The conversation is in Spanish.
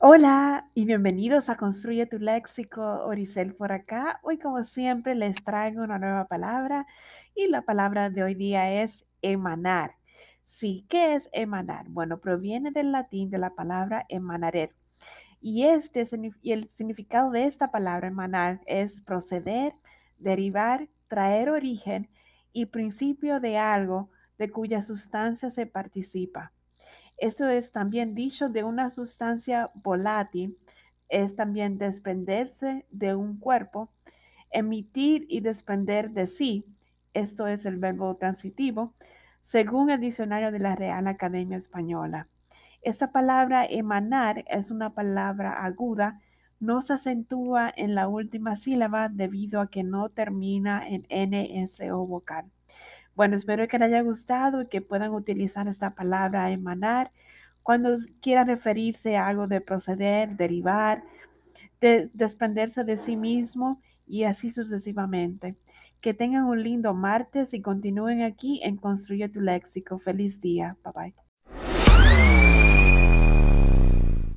Hola y bienvenidos a Construye tu Léxico, Oricel por acá. Hoy como siempre les traigo una nueva palabra y la palabra de hoy día es emanar. Sí, ¿qué es emanar? Bueno, proviene del latín de la palabra emanarer. Y, este, y el significado de esta palabra emanar es proceder, derivar, traer origen y principio de algo de cuya sustancia se participa. Eso es también dicho de una sustancia volátil, es también desprenderse de un cuerpo, emitir y desprender de sí, esto es el verbo transitivo, según el diccionario de la Real Academia Española. Esta palabra emanar es una palabra aguda, no se acentúa en la última sílaba debido a que no termina en NSO vocal. Bueno, espero que les haya gustado y que puedan utilizar esta palabra emanar cuando quieran referirse a algo de proceder, derivar, de desprenderse de sí mismo y así sucesivamente. Que tengan un lindo martes y continúen aquí en Construye tu Léxico. Feliz día. Bye bye.